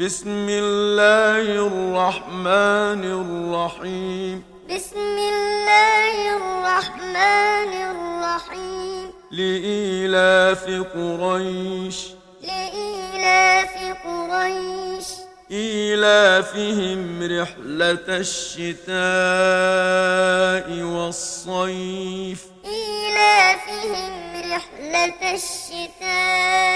بسم الله الرحمن الرحيم. بسم الله الرحمن الرحيم. لإيلاف قريش. لإيلاف قريش. إيلافهم رحلة الشتاء والصيف. إيلافهم رحلة الشتاء